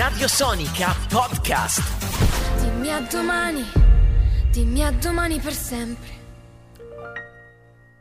Radio Sonica Podcast. Dimmi a domani, dimmi a domani per sempre.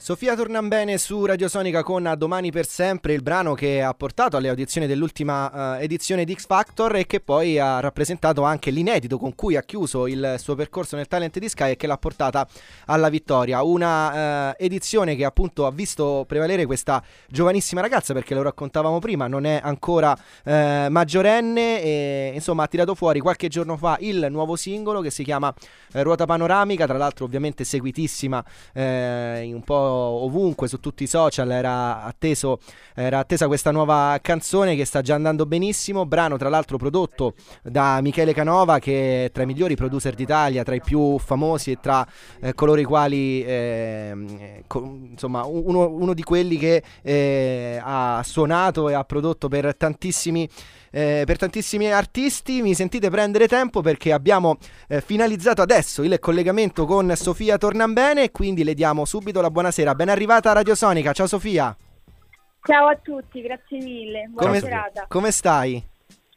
Sofia Tornambene su Radio Sonica con Domani per Sempre, il brano che ha portato alle audizioni dell'ultima uh, edizione di X Factor e che poi ha rappresentato anche l'inedito con cui ha chiuso il suo percorso nel talent di Sky e che l'ha portata alla vittoria. Una uh, edizione che appunto ha visto prevalere questa giovanissima ragazza perché lo raccontavamo prima, non è ancora uh, maggiorenne e insomma ha tirato fuori qualche giorno fa il nuovo singolo che si chiama Ruota Panoramica, tra l'altro ovviamente seguitissima in un po' ovunque su tutti i social era, atteso, era attesa questa nuova canzone che sta già andando benissimo, brano tra l'altro prodotto da Michele Canova che è tra i migliori producer d'Italia, tra i più famosi e tra eh, coloro i quali eh, co- insomma uno, uno, di quelli che eh, ha suonato e ha prodotto per tantissimi eh, per tantissimi artisti. Mi sentite prendere tempo perché abbiamo eh, finalizzato adesso il collegamento con Sofia Tornambene e quindi le diamo subito la buonasera. Ben arrivata a Radio Sonica. Ciao Sofia. Ciao a tutti, grazie mille. Buona come, serata. Come stai?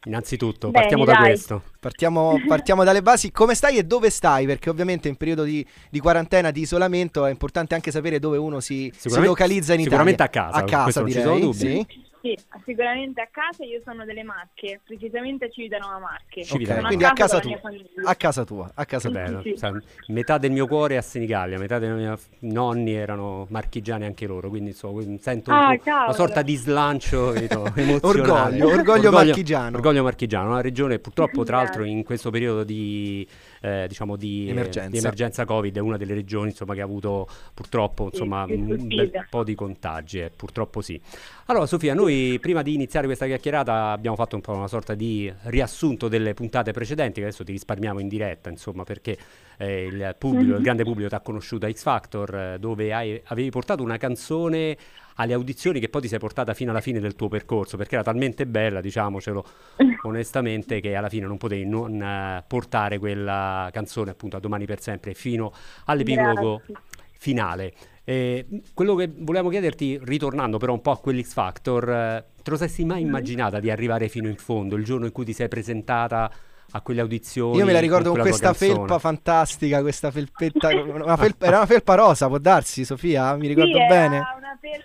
Innanzitutto, Bene, partiamo da dai. questo. Partiamo, partiamo, dalle basi. Come stai e dove stai? Perché ovviamente in periodo di, di quarantena, di isolamento, è importante anche sapere dove uno si, si localizza in Italia. sicuramente a casa, A casa, questo non ci direi. sono dubbi. Sì? Sì, sicuramente a casa io sono delle Marche, precisamente a Civitanova Marche. Sono Quindi a casa tua. A casa tua. A casa bello. Sì. Sai, metà del mio cuore è a Senigallia, metà dei miei nonni erano marchigiani anche loro, quindi insomma, sento un Ah, po' una sorta di slancio capito, emozionale. Orgoglio, orgoglio marchigiano. Orgoglio marchigiano, una regione purtroppo tra l'altro in questo periodo di, eh, diciamo di, eh, Emergenza. di emergenza Covid è una delle regioni insomma, che ha avuto purtroppo Sì, insomma, più un bel po' di contagi, eh, purtroppo sì. Allora Sofia, noi prima di iniziare questa chiacchierata abbiamo fatto un po' una sorta di riassunto delle puntate precedenti, che adesso ti risparmiamo in diretta, insomma, perché eh, il pubblico, il grande pubblico ti ha conosciuto a X Factor, eh, dove hai- avevi portato una canzone alle audizioni che poi ti sei portata fino alla fine del tuo percorso, perché era talmente bella, diciamocelo onestamente, che alla fine non potevi non eh, portare quella canzone appunto a domani per sempre fino all'epilogo Grazie. finale. Eh, quello che volevamo chiederti, ritornando però un po' a quell'X Factor, eh, te lo sei mai immaginata di arrivare fino in fondo, il giorno in cui ti sei presentata a quelle audizioni? Io me la ricordo con, tua questa felpa fantastica, questa felpetta. una felpa- era una felpa rosa, può darsi, Sofia? Mi ricordo Sì, era bene. Una fel-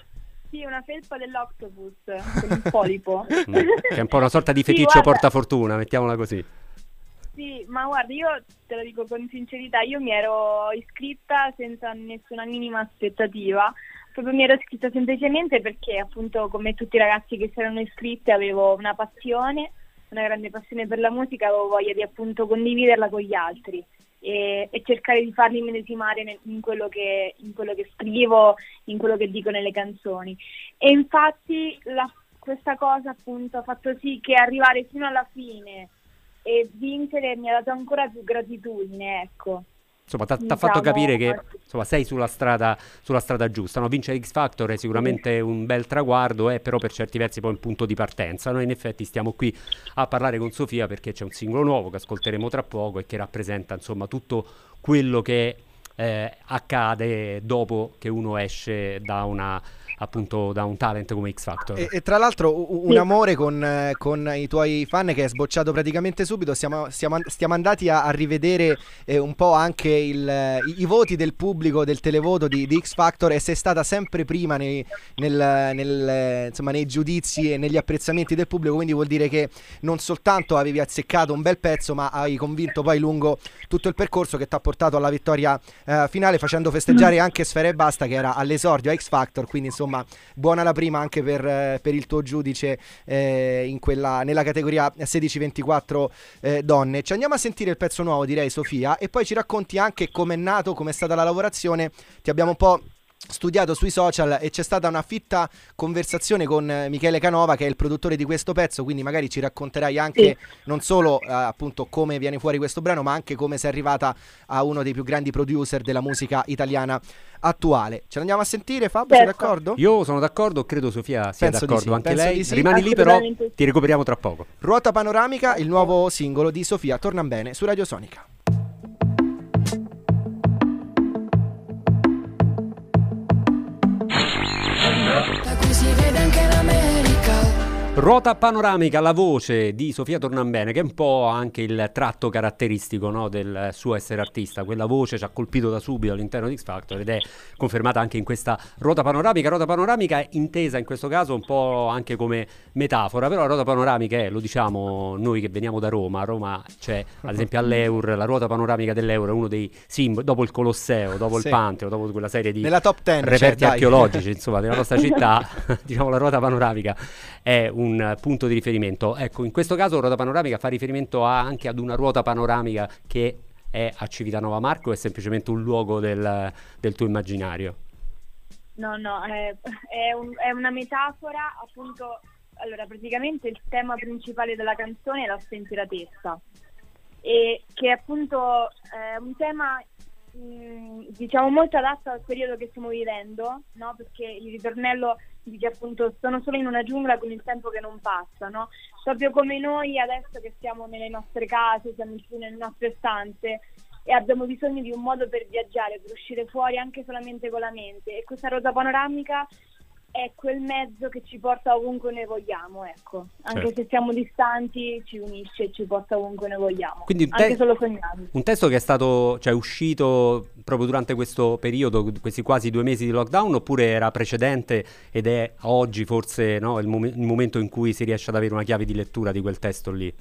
sì, una felpa dell'octopus, con il polipo. Mm, che è un po' una sorta di Sì, feticcio guarda. portafortuna, mettiamola così. Sì, ma guarda, io te lo dico con sincerità, io mi ero iscritta senza nessuna minima aspettativa, proprio mi ero iscritta semplicemente perché appunto come tutti i ragazzi che si erano iscritti avevo una passione, una grande passione per la musica, avevo voglia di appunto condividerla con gli altri e, e cercare di farli medesimare nel- in, quello che, in quello che scrivo, in quello che dico nelle canzoni. E infatti la- questa cosa appunto ha fatto sì che arrivare fino alla fine e vincere mi ha dato ancora più gratitudine, ecco. Insomma, ti ha Diciamo, fatto capire che eh. insomma, sei sulla strada, sulla strada giusta. No? Vincere X Factor è sicuramente un bel traguardo, è però per certi versi poi un punto di partenza. Noi in effetti stiamo qui a parlare con Sofia perché c'è un singolo nuovo che ascolteremo tra poco e che rappresenta insomma tutto quello che eh, accade dopo che uno esce da una appunto da un talent come X Factor. E, e tra l'altro un Sì. amore con, eh, con i tuoi fan che è sbocciato praticamente subito. Siamo, siamo stiamo andati a, a rivedere eh, un po' anche il, eh, i, i voti del pubblico del televoto di, di X Factor e sei stata sempre prima nei, nel- nel, insomma, nei giudizi e negli apprezzamenti del pubblico. Quindi vuol dire che non soltanto avevi azzeccato un bel pezzo, ma hai convinto poi lungo tutto il percorso che ti ha portato alla vittoria eh, finale, facendo festeggiare anche Sfera e Basta che era all'esordio a X Factor. Quindi insomma, buona la prima anche per, eh, per il tuo giudice eh, quella, nella categoria 16-24 eh, donne. Ci andiamo a sentire il pezzo nuovo, direi Sofia, e poi ci racconti anche com'è nato, com'è stata la lavorazione. Ti abbiamo un po' studiato sui social e c'è stata una fitta conversazione con eh, Michele Canova che è il produttore di questo pezzo quindi magari ci racconterai anche non solo eh, appunto come viene fuori questo brano ma anche come sei arrivata a uno dei più grandi producer della musica italiana attuale ce l'andiamo a sentire Fabio sei Certo. d'accordo? Io sono d'accordo, credo Sofia sia Penso d'accordo sì, anche penso lei. sì. Rimani lì però, sì. ti recuperiamo tra poco. Ruota panoramica il nuovo singolo di Sofia Tornambene su Radio Sonica Ruota panoramica, la voce di Sofia Tornambene, che è un po' anche il tratto caratteristico no, del suo essere artista. Quella voce ci ha colpito da subito all'interno di X Factor ed è confermata anche in questa ruota panoramica. Ruota panoramica è intesa in questo caso un po' anche come metafora, però la ruota panoramica è, lo diciamo noi che veniamo da Roma, a Roma c'è ad esempio all'Eur, la ruota panoramica dell'Eur è uno dei simboli, dopo il Colosseo, dopo Sì. il Panteo, dopo quella serie di Nella top 10 reperti dai. archeologici insomma della nostra città diciamo la ruota panoramica è un eh, punto di riferimento. Ecco in questo caso ruota panoramica fa riferimento anche ad una ruota panoramica che è a Civitanova Marco è semplicemente un luogo del, del tuo immaginario. No, no, è, è un- è una metafora, appunto, allora praticamente il tema principale della canzone è la spensieratezza. E che appunto è un tema mh, diciamo molto adatto al periodo che stiamo vivendo, no? Perché il ritornello dice appunto sono solo in una giungla con il tempo che non passa, no? Proprio come noi adesso che siamo nelle nostre case, siamo nelle nostre stanze e abbiamo bisogno di un modo per viaggiare, per uscire fuori anche solamente con la mente e questa ruota panoramica è quel mezzo che ci porta ovunque noi vogliamo, ecco. Anche Certo. se siamo distanti ci unisce e ci porta ovunque noi vogliamo. Quindi un anche te- solo sognando. un testo che è stato cioè uscito proprio durante questo periodo questi quasi due mesi di lockdown oppure era precedente ed è oggi forse no, il, mom- il momento in cui si riesce ad avere una chiave di lettura di quel testo lì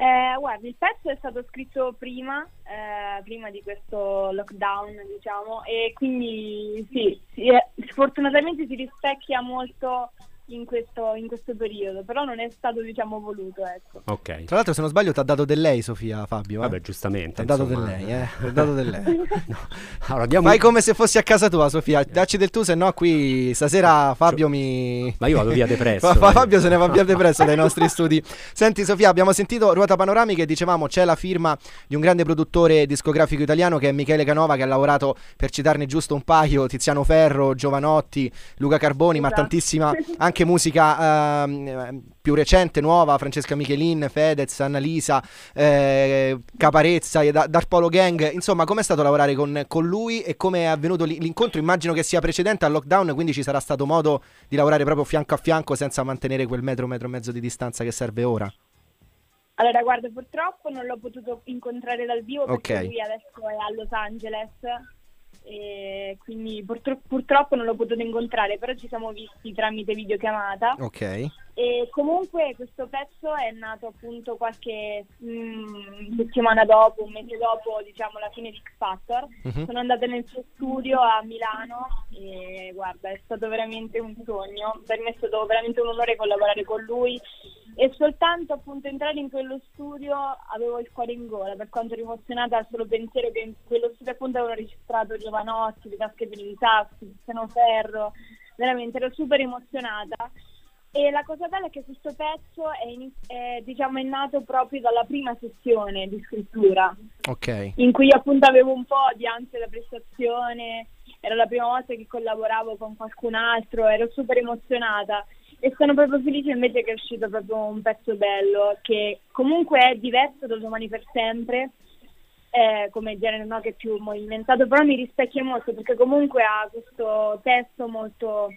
Eh, guarda, il pezzo è stato scritto prima, eh, prima di questo lockdown, diciamo, e quindi sì, sì, eh, sfortunatamente si rispecchia molto in questo, in questo periodo, però non è stato, diciamo, voluto, ecco. ok Tra l'altro, se non sbaglio, ti ha dato del lei, Sofia Fabio. Eh? vabbè giustamente Ti ha dato del lei, eh? Ti ha dato del lei. No. Allora, diamo Fai come se fossi a casa tua, Sofia. Dacci del tu, se no qui stasera Fabio mi. Ma io vado via depresso. Fa- eh. Fabio se ne va via depresso dai nostri studi. Senti, Sofia, abbiamo sentito Ruota Panoramica e dicevamo c'è la firma di un grande produttore discografico italiano che è Michele Canova, che ha lavorato, per citarne giusto un paio, Tiziano Ferro, Giovanotti, Luca Carboni, ma Esatto. tantissima anche musica ehm, più recente, nuova, Francesca Michelin, Fedez, Annalisa, eh, Caparezza, Da- Polo Gang. Insomma, com'è stato lavorare con, con lui e come è avvenuto l'incontro? Immagino che sia precedente al lockdown, quindi ci sarà stato modo di lavorare proprio fianco a fianco senza mantenere quel metro, metro e mezzo di distanza che serve ora. Allora, guarda, purtroppo non l'ho potuto incontrare dal vivo perché Ok. lui adesso è a Los Angeles e quindi purtro- purtroppo non l'ho potuto incontrare, però ci siamo visti tramite videochiamata. Ok. E comunque questo pezzo è nato appunto qualche mm, settimana dopo, un mese dopo, diciamo, la fine di X Factor. Mhm. Sono andata nel suo studio a Milano e guarda, è stato veramente un sogno. Per me è stato veramente un onore collaborare con lui e soltanto appunto entrare in quello studio avevo il cuore in gola, per quanto ero emozionata al solo pensiero che in quello studio appunto avevano registrato Giovanotti, le tasche per i tassi, Tiziano Ferro, veramente ero super emozionata. E la cosa bella è che questo pezzo è, è, diciamo, è nato proprio dalla prima sessione di scrittura, Ok. in cui appunto avevo un po' di ansia da prestazione, era la prima volta che collaboravo con qualcun altro, ero super emozionata e sono proprio felice invece che è uscito proprio un pezzo bello che comunque è diverso da domani per sempre, eh, come genere no, che è più movimentato, però mi rispecchia molto perché comunque ha questo testo molto,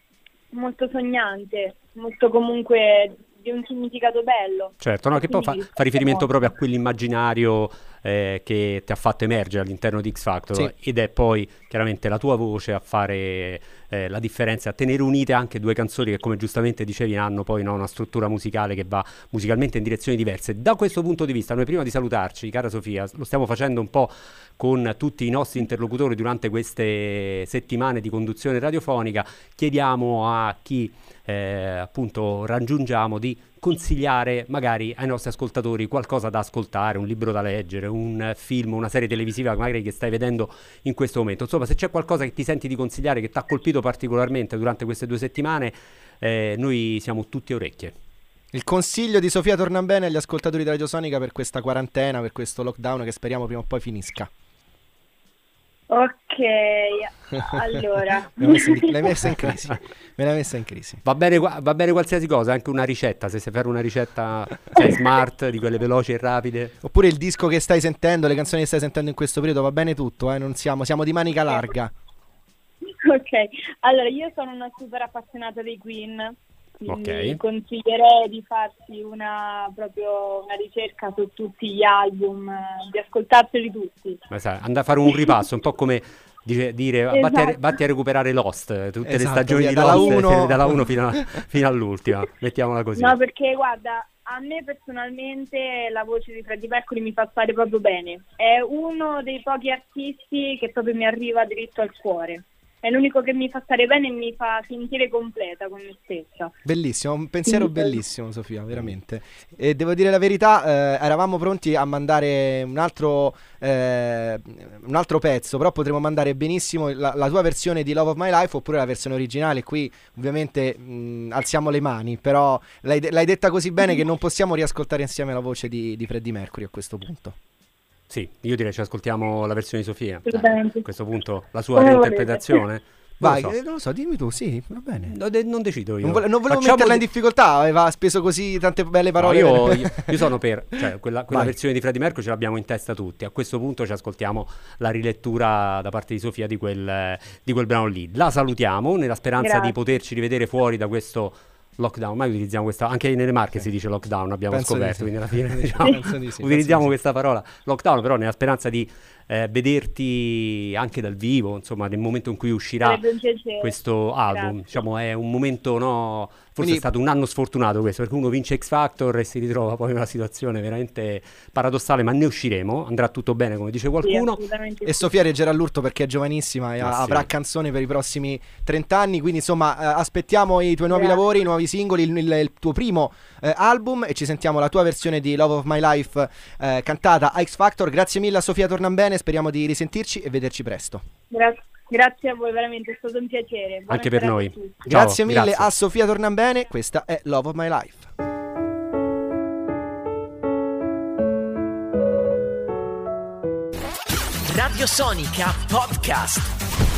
molto sognante, molto comunque di un significato bello. Certo, no, che poi fa, fa riferimento molto. proprio a quell'immaginario eh, che ti ha fatto emergere all'interno di X Factor Sì. ed è poi chiaramente la tua voce a fare eh, la differenza, a tenere unite anche due canzoni che come giustamente dicevi hanno poi no, una struttura musicale che va musicalmente in direzioni diverse. Da questo punto di vista, noi prima di salutarci, cara Sofia, lo stiamo facendo un po' con tutti i nostri interlocutori durante queste settimane di conduzione radiofonica, chiediamo a chi eh, appunto raggiungiamo di consigliare magari ai nostri ascoltatori qualcosa da ascoltare, un libro da leggere, un film, una serie televisiva magari che stai vedendo in questo momento. Insomma, se c'è qualcosa che ti senti di consigliare che ti ha colpito particolarmente durante queste due settimane, eh, noi siamo tutti orecchie. Il consiglio di Sofia Tornambene agli ascoltatori di Radio Sonica per questa quarantena, per questo lockdown che speriamo prima o poi finisca. Ok, allora. L'hai messa in, l'hai messa in crisi. Me l'hai messa in crisi. Va bene, va bene qualsiasi cosa, anche una ricetta, se sai fare una ricetta sai, smart, di quelle veloci e rapide. Oppure il disco che stai sentendo, le canzoni che stai sentendo in questo periodo, va bene tutto, eh? Non siamo, siamo di manica larga. Ok, allora io sono una super appassionata dei Queen, quindi Ok. consiglierei di farsi una, proprio una ricerca su tutti gli album, eh, di ascoltarseli tutti. Ma sai, andare a fare un ripasso, un po' come dice- dire vatti, a, Esatto. vatti a recuperare Lost, tutte le Esatto, stagioni via, di dalla Lost, uno- dalla 1 fino, fino all'ultima, mettiamola così. No, perché guarda, a me personalmente la voce di Freddie Mercury mi fa stare proprio bene. È uno dei pochi artisti che proprio mi arriva dritto al cuore. È l'unico che mi fa stare bene e mi fa sentire completa con me stessa. Bellissimo, un pensiero Sì. bellissimo Sofia, veramente. E devo dire la verità, eh, eravamo pronti a mandare un altro, eh, un altro pezzo, però potremmo mandare benissimo la, la tua versione di Love of My Life oppure la versione originale. Qui ovviamente mh, alziamo le mani, però l'hai, l'hai detta così bene che non possiamo riascoltare insieme la voce di, di Freddie Mercury a questo punto. Sì, io direi ci ascoltiamo la versione di Sofia. Assolutamente. A questo punto la sua Come reinterpretazione. Non Vai, lo so. eh, non lo so, dimmi tu, sì, va bene. No, de- non decido io. Non, vole- non volevo Facciamo metterla in di- difficoltà, aveva speso così tante belle No, parole. io, io- io sono per, cioè, quella, quella versione di Freddie Mercury ce l'abbiamo in testa tutti. A questo punto ci ascoltiamo la rilettura da parte di Sofia di quel, di quel brano lì. La salutiamo nella speranza Grazie. di poterci rivedere fuori da questo lockdown. Mai utilizziamo questa, anche nelle marche si dice lockdown, abbiamo Penso scoperto. sì. Quindi alla fine diciamo, Penso di sì, penso utilizziamo sì. questa parola lockdown, però nella speranza di eh, vederti anche dal vivo, insomma, nel momento in cui uscirà questo album. Grazie. Diciamo, è un momento, no, forse Quindi- è stato un anno sfortunato questo, perché uno vince X Factor e si ritrova poi in una situazione veramente paradossale, ma ne usciremo, andrà tutto bene, come dice Sì, qualcuno. assolutamente E sì. Sofia reggerà l'urto perché è giovanissima e Ma ha- sì. avrà canzoni per i prossimi 30 anni. Quindi, insomma, eh, aspettiamo i tuoi nuovi Grazie. lavori, i nuovi singoli, il, il- il tuo primo eh, album e ci sentiamo la tua versione di Love of My Life eh, cantata a X Factor. Grazie mille a Sofia Tornambene, speriamo di risentirci e vederci presto. Gra- grazie a voi, veramente è stato un piacere. Buona Anche per noi. Ciao, grazie mille grazie. a Sofia Tornambene, questa è Love of My Life. Radio Sonica Podcast.